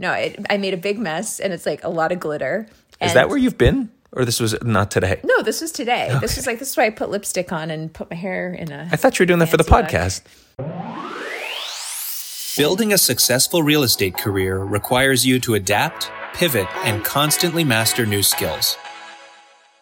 no, it, I made a big mess, and it's like a lot of glitter. Is that where you've been? Or this was not today? No, this was today. This was like this is why I put lipstick on and put my hair in a. I thought you were doing that for the look. podcast. Building a successful real estate career requires you to adapt, pivot, and constantly master new skills.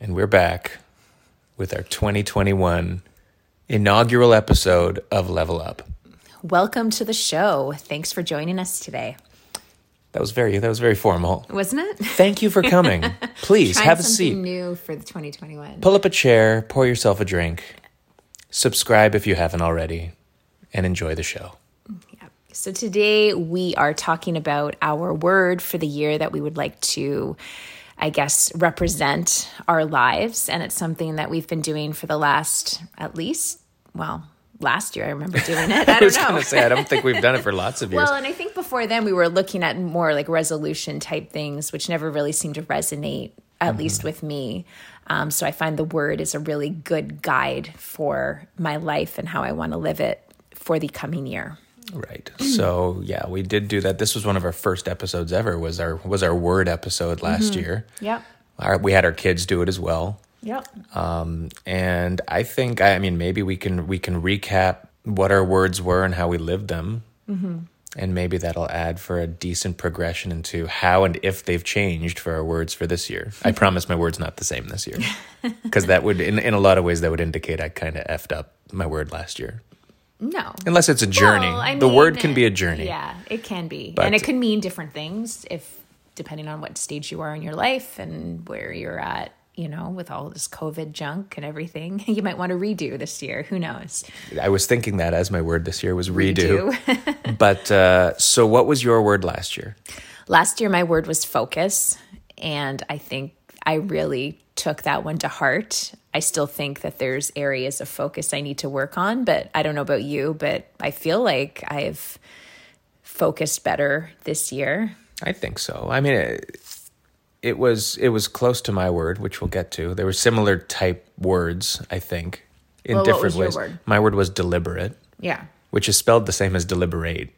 and we're back with our 2021 inaugural episode of Level Up. Welcome to the show. Thanks for joining us today. That was very that was very formal. Wasn't it? Thank you for coming. Please Trying have a seat. new for the 2021. Pull up a chair, pour yourself a drink, subscribe if you haven't already, and enjoy the show. Yeah. So today we are talking about our word for the year that we would like to, I guess, represent our lives. And it's something that we've been doing for the last, at least, well, last year I remember doing it. I I was know. gonna say I don't think we've done it for lots of years. Well, and I think before then we were looking at more like resolution type things, which never really seemed to resonate, at least with me. Um, so I find the word is a really good guide for my life and how I want to live it for the coming year. Right. So yeah, we did do that. This was one of our first episodes ever. Was our was our word episode last mm-hmm. year. Yeah. Our, we had our kids do it as well, Yep. Um, and I think I mean maybe we can we can recap what our words were and how we lived them, mm-hmm. and maybe that'll add for a decent progression into how and if they've changed for our words for this year. I promise my word's not the same this year, because that would in in a lot of ways that would indicate I kind of effed up my word last year. No. Unless it's a journey. Well, I the word can be a journey. Yeah, it can be. But- and it could mean different things if depending on what stage you are in your life and where you're at, you know, with all this COVID junk and everything. You might want to redo this year. Who knows? I was thinking that as my word this year was redo. but uh, so, what was your word last year? Last year my word was focus, and I think I really took that one to heart. I still think that there's areas of focus I need to work on, but I don't know about you, but I feel like I've focused better this year. I think so. I mean, it, it was it was close to my word, which we'll get to. There were similar type words, I think, in Well, different ways. word? My word was deliberate, Yeah, which is spelled the same as deliberate,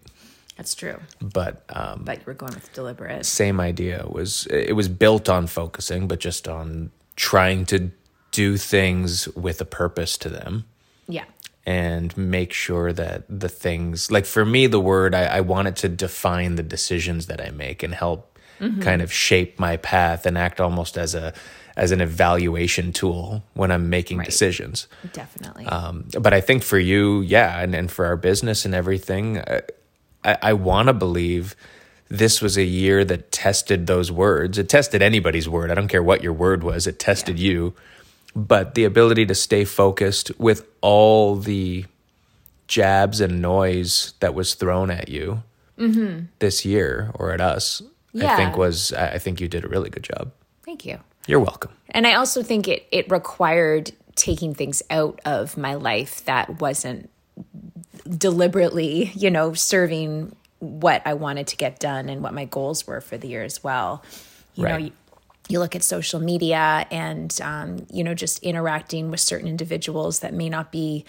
that's true. but um, But you were going with deliberate. same idea. Was it was built on focusing, but just on trying to do things with a purpose to them. Yeah. and make sure that the things like for me the word I, I wanted to define the decisions that I make and help kind of shape my path and act almost as a as an evaluation tool when I'm making Right. decisions. Definitely. Um, but I think for you, yeah, and, and for our business and everything, uh, I, I want to believe this was a year that tested those words. It tested anybody's word. I don't care what your word was. It tested you. But the ability to stay focused with all the jabs and noise that was thrown at you mm-hmm. this year or at us, I think was I think you did a really good job. Thank you. You're welcome. And I also think it it required taking things out of my life that wasn't deliberately, you know, serving what I wanted to get done and what my goals were for the year as well. You know, you, you look at social media and um, you know just interacting with certain individuals that may not be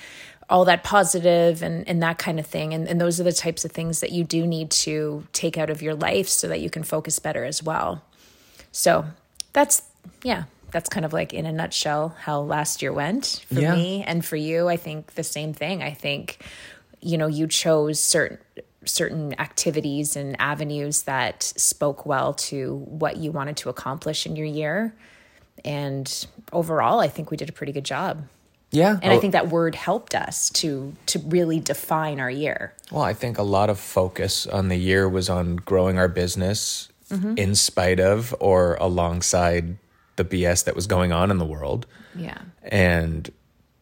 all that positive and, and that kind of thing. And, and those are the types of things that you do need to take out of your life so that you can focus better as well. So that's yeah that's kind of like in a nutshell how last year went for Yeah. me and for you. I think the same thing. I think you know you chose certain certain activities and avenues that spoke well to what you wanted to accomplish in your year. And overall i think we did a pretty good job. Yeah. and i think that word helped us to to really define our year. Well, I think a lot of focus on the year was on growing our business mm-hmm. in spite of or alongside the BS that was going on in the world. yeah. And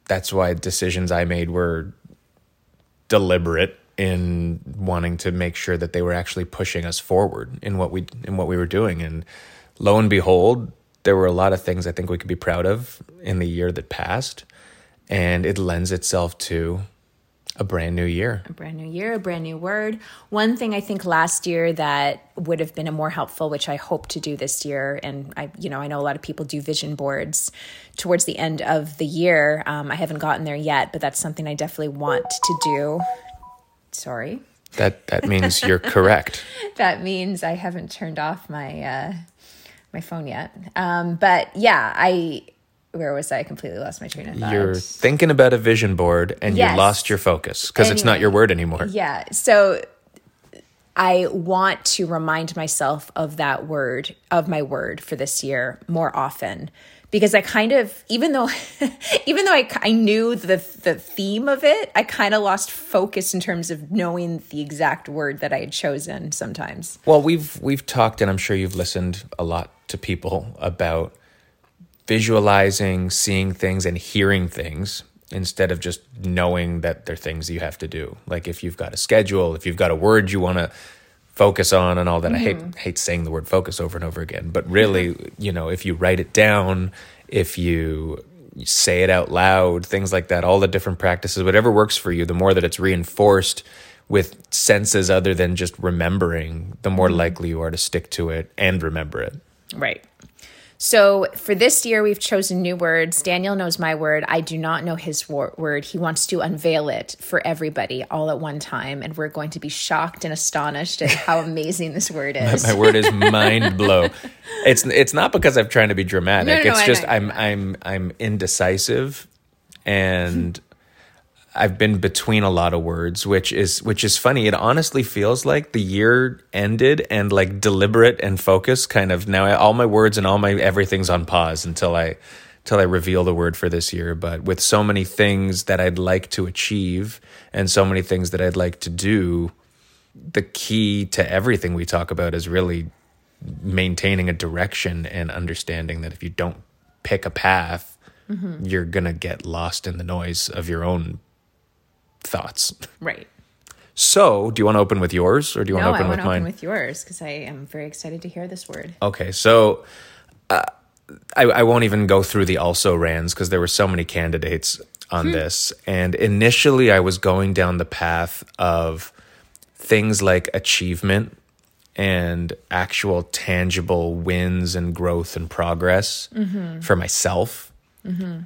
that's why decisions I made were deliberate in wanting to make sure that they were actually pushing us forward in what we in what we were doing. And lo and behold there were a lot of things I think we could be proud of in the year that passed. And it lends itself to a brand new year. A brand new year, a brand new word. One thing I think last year that would have been a more helpful, which I hope to do this year, and I, you know, I know a lot of people do vision boards towards the end of the year. Um, I haven't gotten there yet, but that's something I definitely want to do. Sorry. That that means you're correct. that means I haven't turned off my uh, my phone yet. Um, but yeah, I where was I? I completely lost my train of thought. You're thinking about a vision board and Yes. you lost your focus because it's not your word anymore. Yeah. So I want to remind myself of that word, of my word for this year more often. Because I kind of, even though, even though I, I knew the the theme of it, I kind of lost focus in terms of knowing the exact word that I had chosen. Sometimes, Well, we've we've talked, and I'm sure you've listened a lot to people about visualizing, seeing things, and hearing things instead of just knowing that they're things you have to do. Like if you've got a schedule, if you've got a word you want to focus on, and all that. I hate mm-hmm. hate saying the word focus over and over again, but really, mm-hmm. you know, if you write it down, if you say it out loud, things like that, all the different practices, whatever works for you, the more that it's reinforced with senses other than just remembering, the more mm-hmm. likely you are to stick to it and remember it. right? So for this year, we've chosen new words. Daniel knows my word. I do not know his wor- word. He wants to unveil it for everybody all at one time, and we're going to be shocked and astonished at how amazing this word is. My word is mind blow. It's it's not because I'm trying to be dramatic. No, no, no, it's just. I'm I'm I'm indecisive and I've been between a lot of words, which is which is funny. It honestly feels like the year ended and like deliberate and focused kind of now I, all my words and all my everything's on pause until I until I reveal the word for this year. But with so many things that I'd like to achieve and so many things that I'd like to do, the key to everything we talk about is really maintaining a direction and understanding that if you don't pick a path, mm-hmm. you're going to get lost in the noise of your own thoughts. right. So, do you want to open with yours or do you No, want to I open want with to open mine? with yours because I am very excited to hear this word. Okay, so uh, I, I won't even go through the also rans because there were so many candidates on hmm. this. And initially, I was going down the path of things like achievement and actual tangible wins and growth and progress mm-hmm. for myself. Mm-hmm.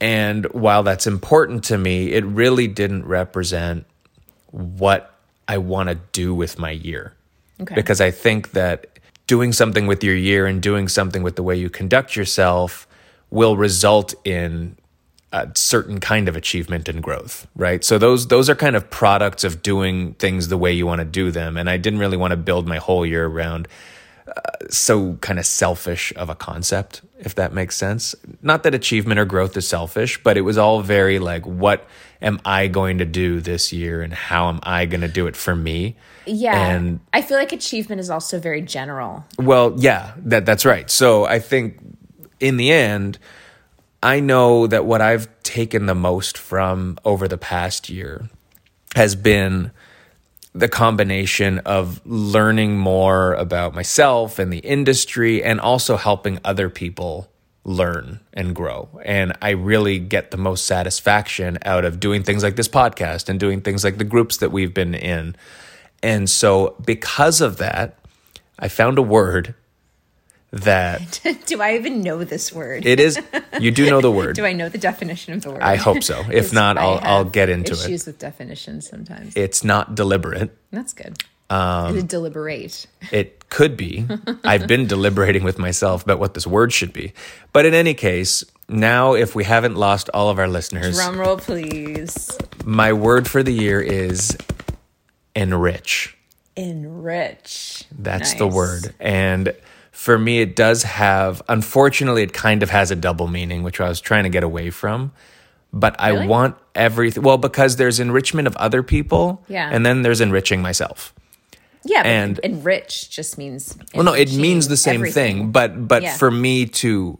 And while that's important to me, it really didn't represent what I want to do with my year Okay. because I think that doing something with your year and doing something with the way you conduct yourself will result in a certain kind of achievement and growth, right? So those those are kind of products of doing things the way you want to do them, and I didn't really want to build my whole year around uh, so kind of selfish of a concept, if that makes sense. Not that achievement or growth is selfish, but it was all very like, what am I going to do this year, and how am I going to do it for me? Yeah. And I feel like achievement is also very general. well, yeah, that that's right. So I think in the end, I know that what I've taken the most from over the past year has been the combination of learning more about myself and the industry and also helping other people learn and grow. And I really get the most satisfaction out of doing things like this podcast and doing things like the groups that we've been in. And so because of that, I found a word that Do I even know this word? it is you do know the word. Do I know the definition of the word? I hope so. If not, I'll I'll get into it. Issues with definitions sometimes. It's not deliberate. That's good. Um, Is it deliberate? It could be. I've been deliberating with myself about what this word should be. But in any case, now if we haven't lost all of our listeners, Drum roll, please. my word for the year is enrich. Enrich. That's the Nice. word. And for me, it does have, unfortunately, it kind of has a double meaning, which I was trying to get away from. But I want everything, well, because there's enrichment of other people. Yeah. And then there's enriching myself. Yeah, And- enrich just means. Well, no, it means the same everything. thing, but but Yeah. for me to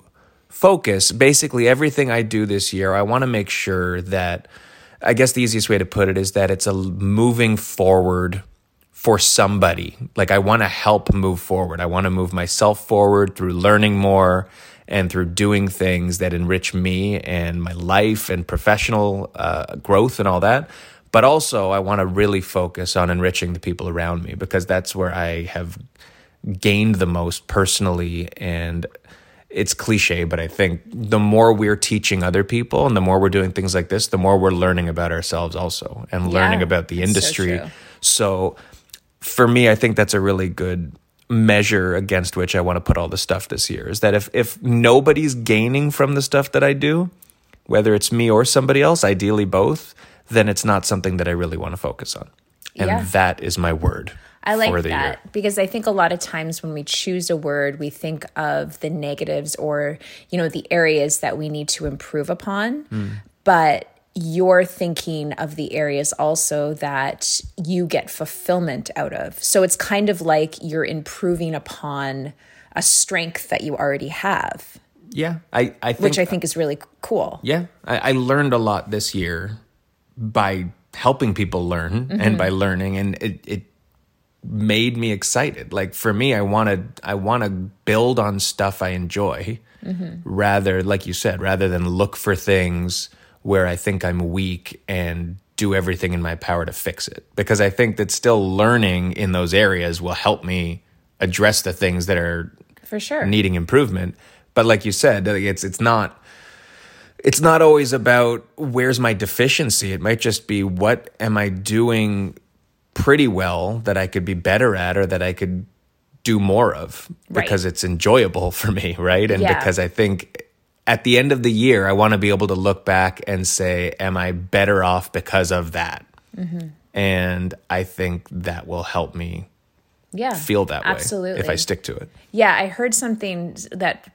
focus, basically everything I do this year, I want to make sure that I guess the easiest way to put it is that it's a moving forward for somebody. Like I want to help move forward. I want to move myself forward through learning more and through doing things that enrich me and my life and professional uh, growth and all that. But also, I want to really focus on enriching the people around me because that's where I have gained the most personally and it's cliche, but I think the more we're teaching other people and the more we're doing things like this, the more we're learning about ourselves also and learning about the that's so industry. So, for me, I think that's a really good measure against which I want to put all the stuff this year is that if if nobody's gaining from the stuff that I do, whether it's me or somebody else, ideally both, then it's not something that I really want to focus on. And Yeah. that is my word. I like that year. because I think a lot of times when we choose a word, we think of the negatives or, you know, the areas that we need to improve upon. Hmm. But you're thinking of the areas also that you get fulfillment out of. So it's kind of like you're improving upon a strength that you already have, Yeah, I I think which I think is really cool. Yeah, I, I learned a lot this year by helping people learn and mm-hmm. by learning, and it, it made me excited. Like for me, I wanted I want to build on stuff I enjoy, mm-hmm. rather like you said, rather than look for things where I think I'm weak and do everything in my power to fix it. Because I think that still learning in those areas will help me address the things that are For sure. needing improvement. But like you said, uh, it's it's not it's not always about where's my deficiency. It might just be what am I doing pretty well that I could be better at or that I could do more of Right. because it's enjoyable for me, right? And Yeah. because I think at the end of the year, I want to be able to look back and say, am I better off because of that? Mm-hmm. And I think that will help me yeah. feel that way Absolutely. if I stick to it. Yeah, I heard something that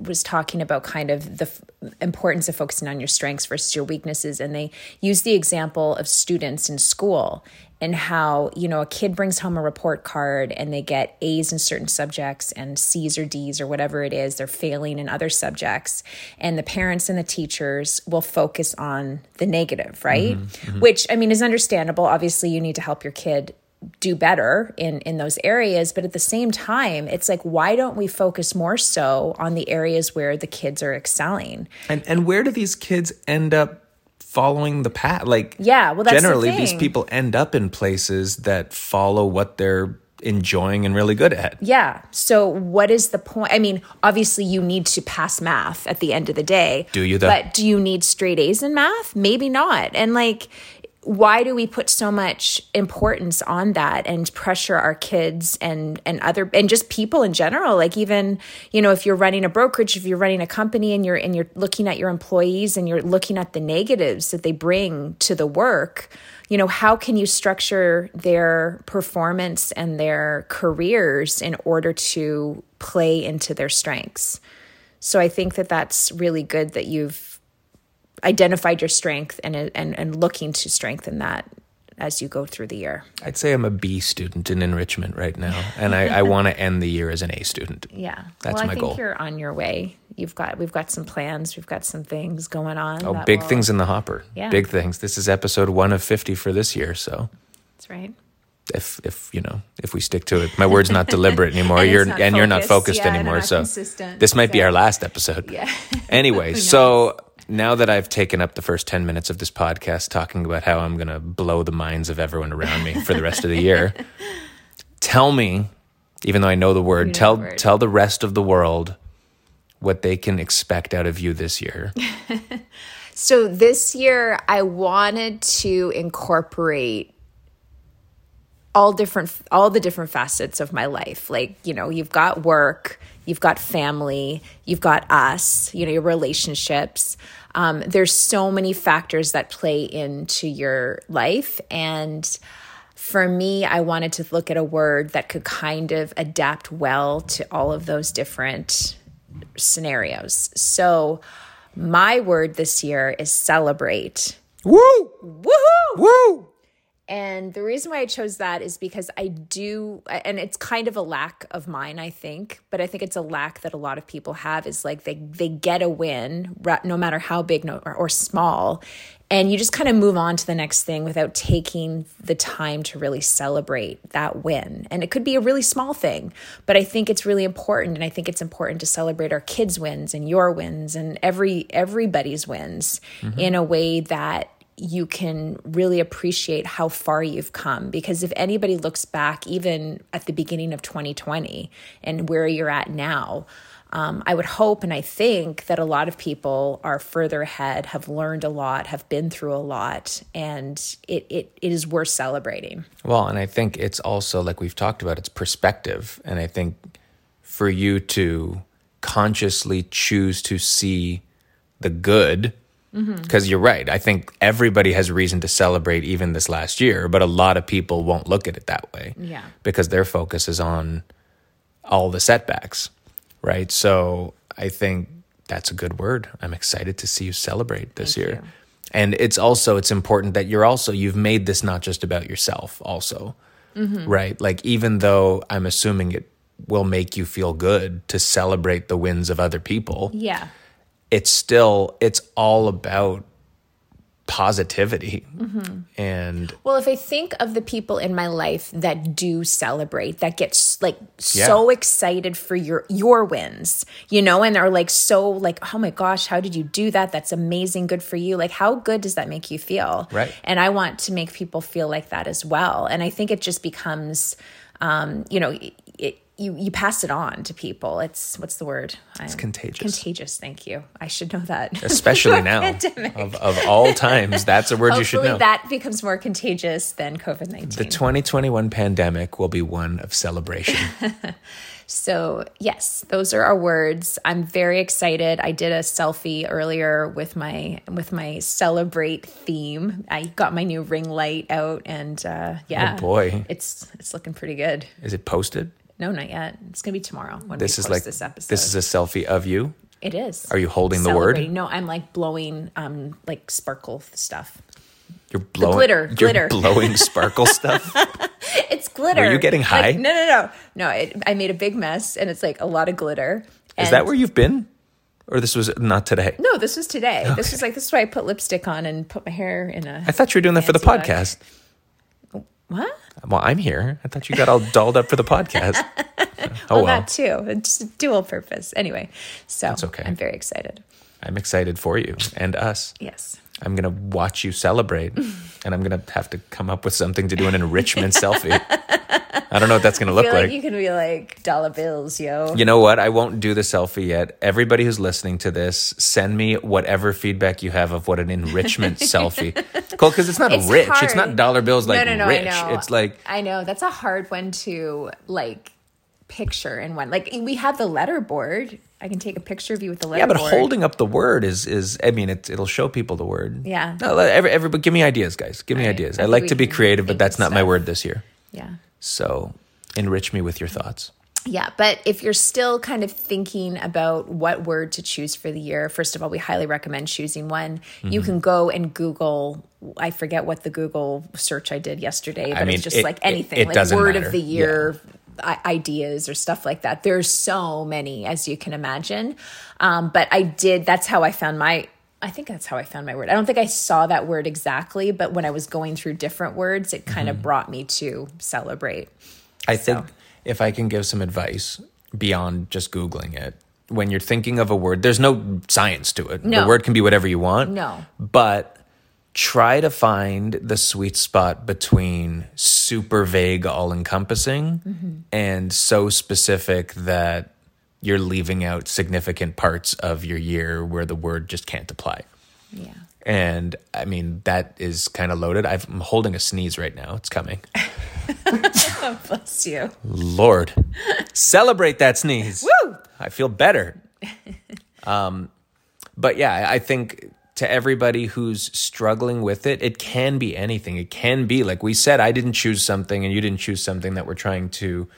was talking about kind of the f- importance of focusing on your strengths versus your weaknesses. And they use the example of students in school and how, you know, a kid brings home a report card and they get A's in certain subjects and C's or D's or whatever it is. They're failing in other subjects. And the parents and the teachers will focus on the negative, right? Mm-hmm, mm-hmm. Which, I mean, is understandable. Obviously, you need to help your kid do better in in those areas but at the same time it's like why don't we focus more so on the areas where the kids are excelling And and where do these kids end up following the path? Like Yeah, well, that's the generally these people end up in places that follow what they're enjoying and really good at. yeah so what is the point i mean obviously you need to pass math at the end of the day Do you, though? but do you need straight a's in math maybe not and like why do we put so much importance on that and pressure our kids and and other and just people in general? Like even you know if you're running a brokerage if you're running a company and you're and you're looking at your employees and you're looking at the negatives that they bring to the work you know how can you structure their performance and their careers in order to play into their strengths? So i think that that's really good that you've identified your strength and and and looking to strengthen that as you go through the year. I'd say I'm a B student in enrichment right now, and I, I want to end the year as an A student. Yeah. That's well, I my think goal. you're on your way. You've got we've got some plans, we've got some things going on. Oh, big will- things in the hopper. Yeah. Big things. This is episode one of 50 for this year. So That's right. if, if, you know, if we stick to it, my word's not deliberate anymore. And you're, and you're not focused. focused Yeah, anymore. not So consistent. this might be our last episode. Yeah. Anyway, so now that I've taken up the first 10 minutes of this podcast talking about how I'm going to blow the minds of everyone around me for the rest of the year, tell me, even though I know the word, know tell the word. tell the rest of the world what they can expect out of you this year. So this year I wanted to incorporate all different all the different facets of my life. Like, you know, you've got work, you've got family, you've got us, you know, your relationships. Um, there's so many factors that play into your life and for me, I wanted to look at a word that could kind of adapt well to all of those different scenarios. So, my word this year is celebrate. Woo! Woohoo! Woo! And the reason why I chose that is because I do, and it's kind of a lack of mine, I think, but I think it's a lack that a lot of people have is like they, they get a win, no matter how big or, or small, and you just kind of move on to the next thing without taking the time to really celebrate that win. And it could be a really small thing, but I think it's really important. And I think it's important to celebrate our kids' wins and your wins and every everybody's wins mm-hmm. in a way that you can really appreciate how far you've come. Because if anybody looks back, even at the beginning of 2020 and where you're at now, um, I would hope and I think that a lot of people are further ahead, have learned a lot, have been through a lot, and it, it, it is worth celebrating. Well, and I think it's also, like we've talked about, it's perspective. And I think for you to consciously choose to see the good because mm-hmm. you're right. I think everybody has reason to celebrate even this last year, but a lot of people won't look at it that way. Yeah. Because their focus is on all the setbacks, right? So I think that's a good word. I'm excited to see you celebrate this Thank year. You. And it's also it's important that you're also you've made this not just about yourself also. Mm-hmm. Right? Like even though I'm assuming it will make you feel good to celebrate the wins of other people. Yeah it's still it's all about positivity. Mm-hmm. and well if i think of the people in my life that do celebrate that gets like yeah. so excited for your your wins you know and are like so like oh my gosh how did you do that? That's amazing good for you. Like how good does that make you feel? Right. And i want to make people feel like that as well. And i think it just becomes um you know you you pass it on to people. It's what's the word? It's I'm, contagious. Contagious. Thank you. I should know that. Especially now, of, of all times, that's a word Hopefully you should know. That becomes more contagious than COVID nineteen. The 2021 pandemic will be one of celebration. so yes, those are our words. I'm very excited. I did a selfie earlier with my with my celebrate theme. I got my new ring light out, and uh, yeah, oh boy, it's it's looking pretty good. Is it posted? No, not yet. It's gonna be tomorrow when this we is like this episode. This is a selfie of you. It is. Are you holding the word? No, I'm like blowing um like sparkle stuff. You're blowing the glitter, you're glitter, blowing sparkle stuff. it's glitter. Are you getting high? Like, no, no, no, no. It, I made a big mess, and it's like a lot of glitter. Is that where you've been? Or this was not today? No, this was today. Okay. This was like this is why I put lipstick on and put my hair in a. I thought you were doing that for the podcast. What? Well, I'm here. I thought you got all dolled up for the podcast. oh, well, well, that too. It's dual purpose. Anyway, so That's okay. I'm very excited. I'm excited for you and us. Yes. I'm going to watch you celebrate and I'm going to have to come up with something to do an enrichment selfie. I don't know what that's going to look like, like. You can be like dollar bills, yo. You know what? I won't do the selfie yet. Everybody who's listening to this, send me whatever feedback you have of what an enrichment selfie. Cool, because it's not it's rich. Hard. It's not dollar bills like no, no, no, rich. It's like I know that's a hard one to like picture in one. Like we have the letter board. I can take a picture of you with the letter. Yeah, but board. holding up the word is is. I mean, it, it'll show people the word. Yeah. No, every, every, but give me ideas, guys. Give me right. ideas. I, I like to be creative, but that's not stuff. my word this year. Yeah. So enrich me with your thoughts. Yeah, but if you're still kind of thinking about what word to choose for the year, first of all, we highly recommend choosing one. Mm-hmm. You can go and Google. I forget what the Google search I did yesterday, but I mean, it's just it, like anything, it, it like word matter. of the year. Yeah ideas or stuff like that. There's so many, as you can imagine. Um, but I did, that's how I found my, I think that's how I found my word. I don't think I saw that word exactly, but when I was going through different words, it kind mm-hmm. of brought me to celebrate. I so. think if I can give some advice beyond just Googling it, when you're thinking of a word, there's no science to it. No. The word can be whatever you want. No. But try to find the sweet spot between super vague, all encompassing, mm-hmm. and so specific that you're leaving out significant parts of your year where the word just can't apply. Yeah. And I mean, that is kind of loaded. i am holding a sneeze right now. It's coming. Bless you. Lord. Celebrate that sneeze. Woo! I feel better. Um, but yeah, I think to everybody who's struggling with it, it can be anything. It can be, like we said, I didn't choose something and you didn't choose something that we're trying to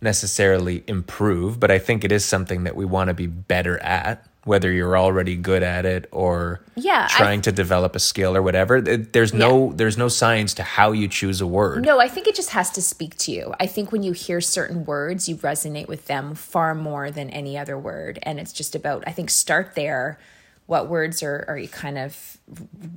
necessarily improve, but I think it is something that we want to be better at whether you're already good at it or Yeah, I- trying to develop a skill or whatever. There's no there's no science to how you choose a word. No, I think it just has to speak to you. I think when you hear certain words, you resonate with them far more than any other word. And it's just about, I think, start there. What words are, are you kind of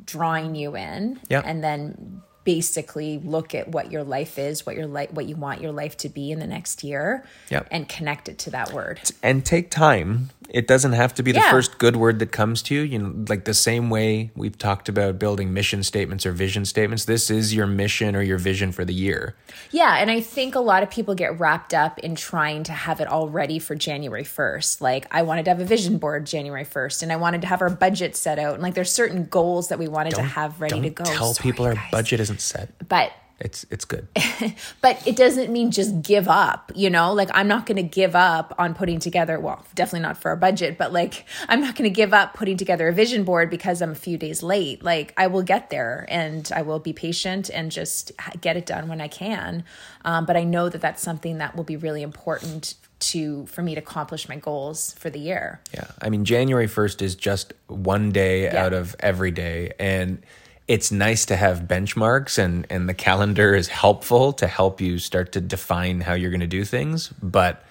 drawing you in? Yeah. And then basically look at what your life is, what your life, what you want your life to be in the next year, Yep. and connect it to that word. and take time. It doesn't have to be the Yeah. first good word that comes to you. You know, like the same way we've talked about building mission statements or vision statements. This is your mission or your vision for the year. Yeah, and I think a lot of people get wrapped up in trying to have it all ready for January 1st. Like I wanted to have a vision board January 1st and I wanted to have our budget set out. And like there's certain goals that we wanted to have ready to go. tell Sorry, people our guys. budget isn't set. But It's it's good. but it doesn't mean just give up, you know? Like I'm not going to give up on putting together, well, definitely not for a budget, but like I'm not going to give up putting together a vision board because I'm a few days late. Like I will get there and I will be patient and just get it done when I can. Um, but I know that that's something that will be really important to for me to accomplish my goals for the year. Yeah. I mean, January 1st is just one day Yeah. out of every day. And it's nice to have benchmarks, and, and the calendar is helpful to help you start to define how you're going to do things. But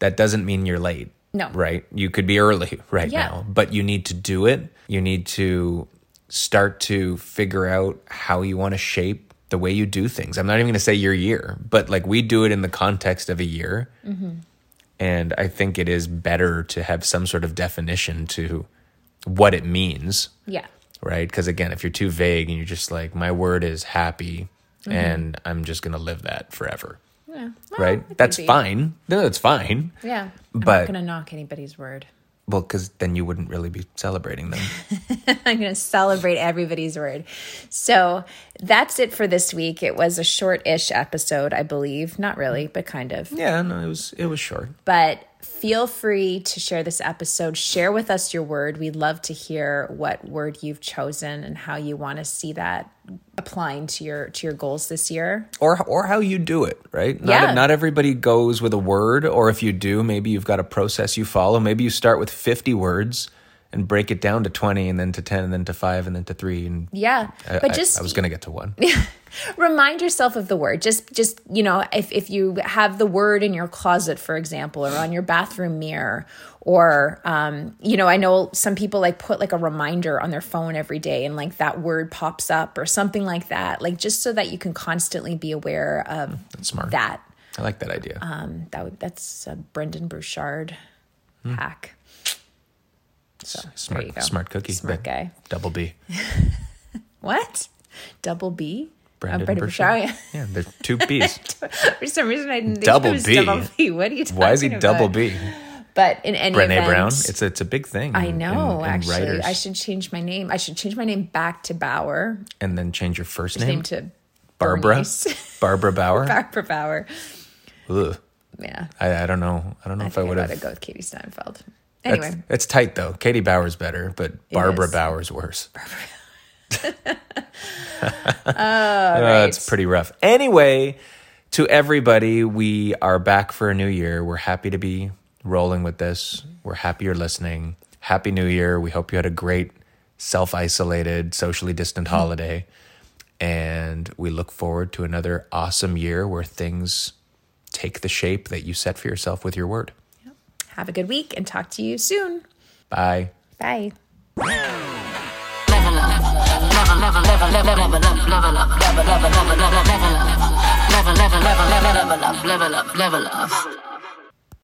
that doesn't mean you're late. No. Right? You could be early right Yeah. now, but you need to do it. You need to start to figure out how you want to shape the way you do things. I'm not even going to say your year, but like we do it in the context of a year. Mm-hmm. And I think it is better to have some sort of definition to what it means, Yeah. Right? Because again, if you're too vague and you're just like, my word is happy mm-hmm. and I'm just going to live that forever, Yeah. Well, right? That's fine. No, that's fine. Yeah. I'm But- not going to knock anybody's word. Well, because then you wouldn't really be celebrating them. I'm going to celebrate everybody's word. So that's it for this week. It was a short ish episode, I believe. Not really, but kind of. yeah, no, it was it was short. But feel free to share this episode. Share with us your word. We'd love to hear what word you've chosen and how you want to see that applying to your to your goals this year. or or how you do it, right? Not, Yeah. not everybody goes with a word, or if you do, maybe you've got a process you follow. Maybe you start with fifty words and break it down to twenty, and then to ten, and then to five, and then to three. And Yeah. I, but just I, was gonna get to one. remind yourself of the word just just you know if, if you have the word in your closet for example or on your bathroom mirror or um, you know i know some people like put like a reminder on their phone every day and like that word pops up or something like that like just so that you can constantly be aware of That's smart. that I like that idea. um, that would that's a Brendon Bouchard hack so smart, smart cookie. smart guy Double B. what double b Brandon Brendon Burchard. Bouchard, yeah. There's two B's. For some reason, I didn't think Double it was B. double B. What are you talking Why is he about? double B? But in any Brene event, Brown. It's a, it's a big thing. I know. in- in actually, writers. I should change my name. I should change my name back to Bauer. and then change your first Name name, to Barbara. Barbara Bauer. Barbara Bauer. Ugh. Yeah, I, I don't know. I don't know I if I would have. go with Katie Steinfeld. It's, Anyway, it's tight though. Katie Bauer's better, but Barbara is. Bauer's worse. all Uh, right. it's pretty rough. Anyway, to everybody, we are back for a new year. We're happy to be rolling with this. We're happy you're listening. Happy New Year. We hope you had a great self isolated, socially distant holiday. And we look forward to another awesome year where things take the shape that you set for yourself with your word. Have a good week and talk to you soon. Bye. Bye. level up, level, level, level, level, level up, level up, level, level, level, level, level up, level, level, level, level, level up, level up, level up.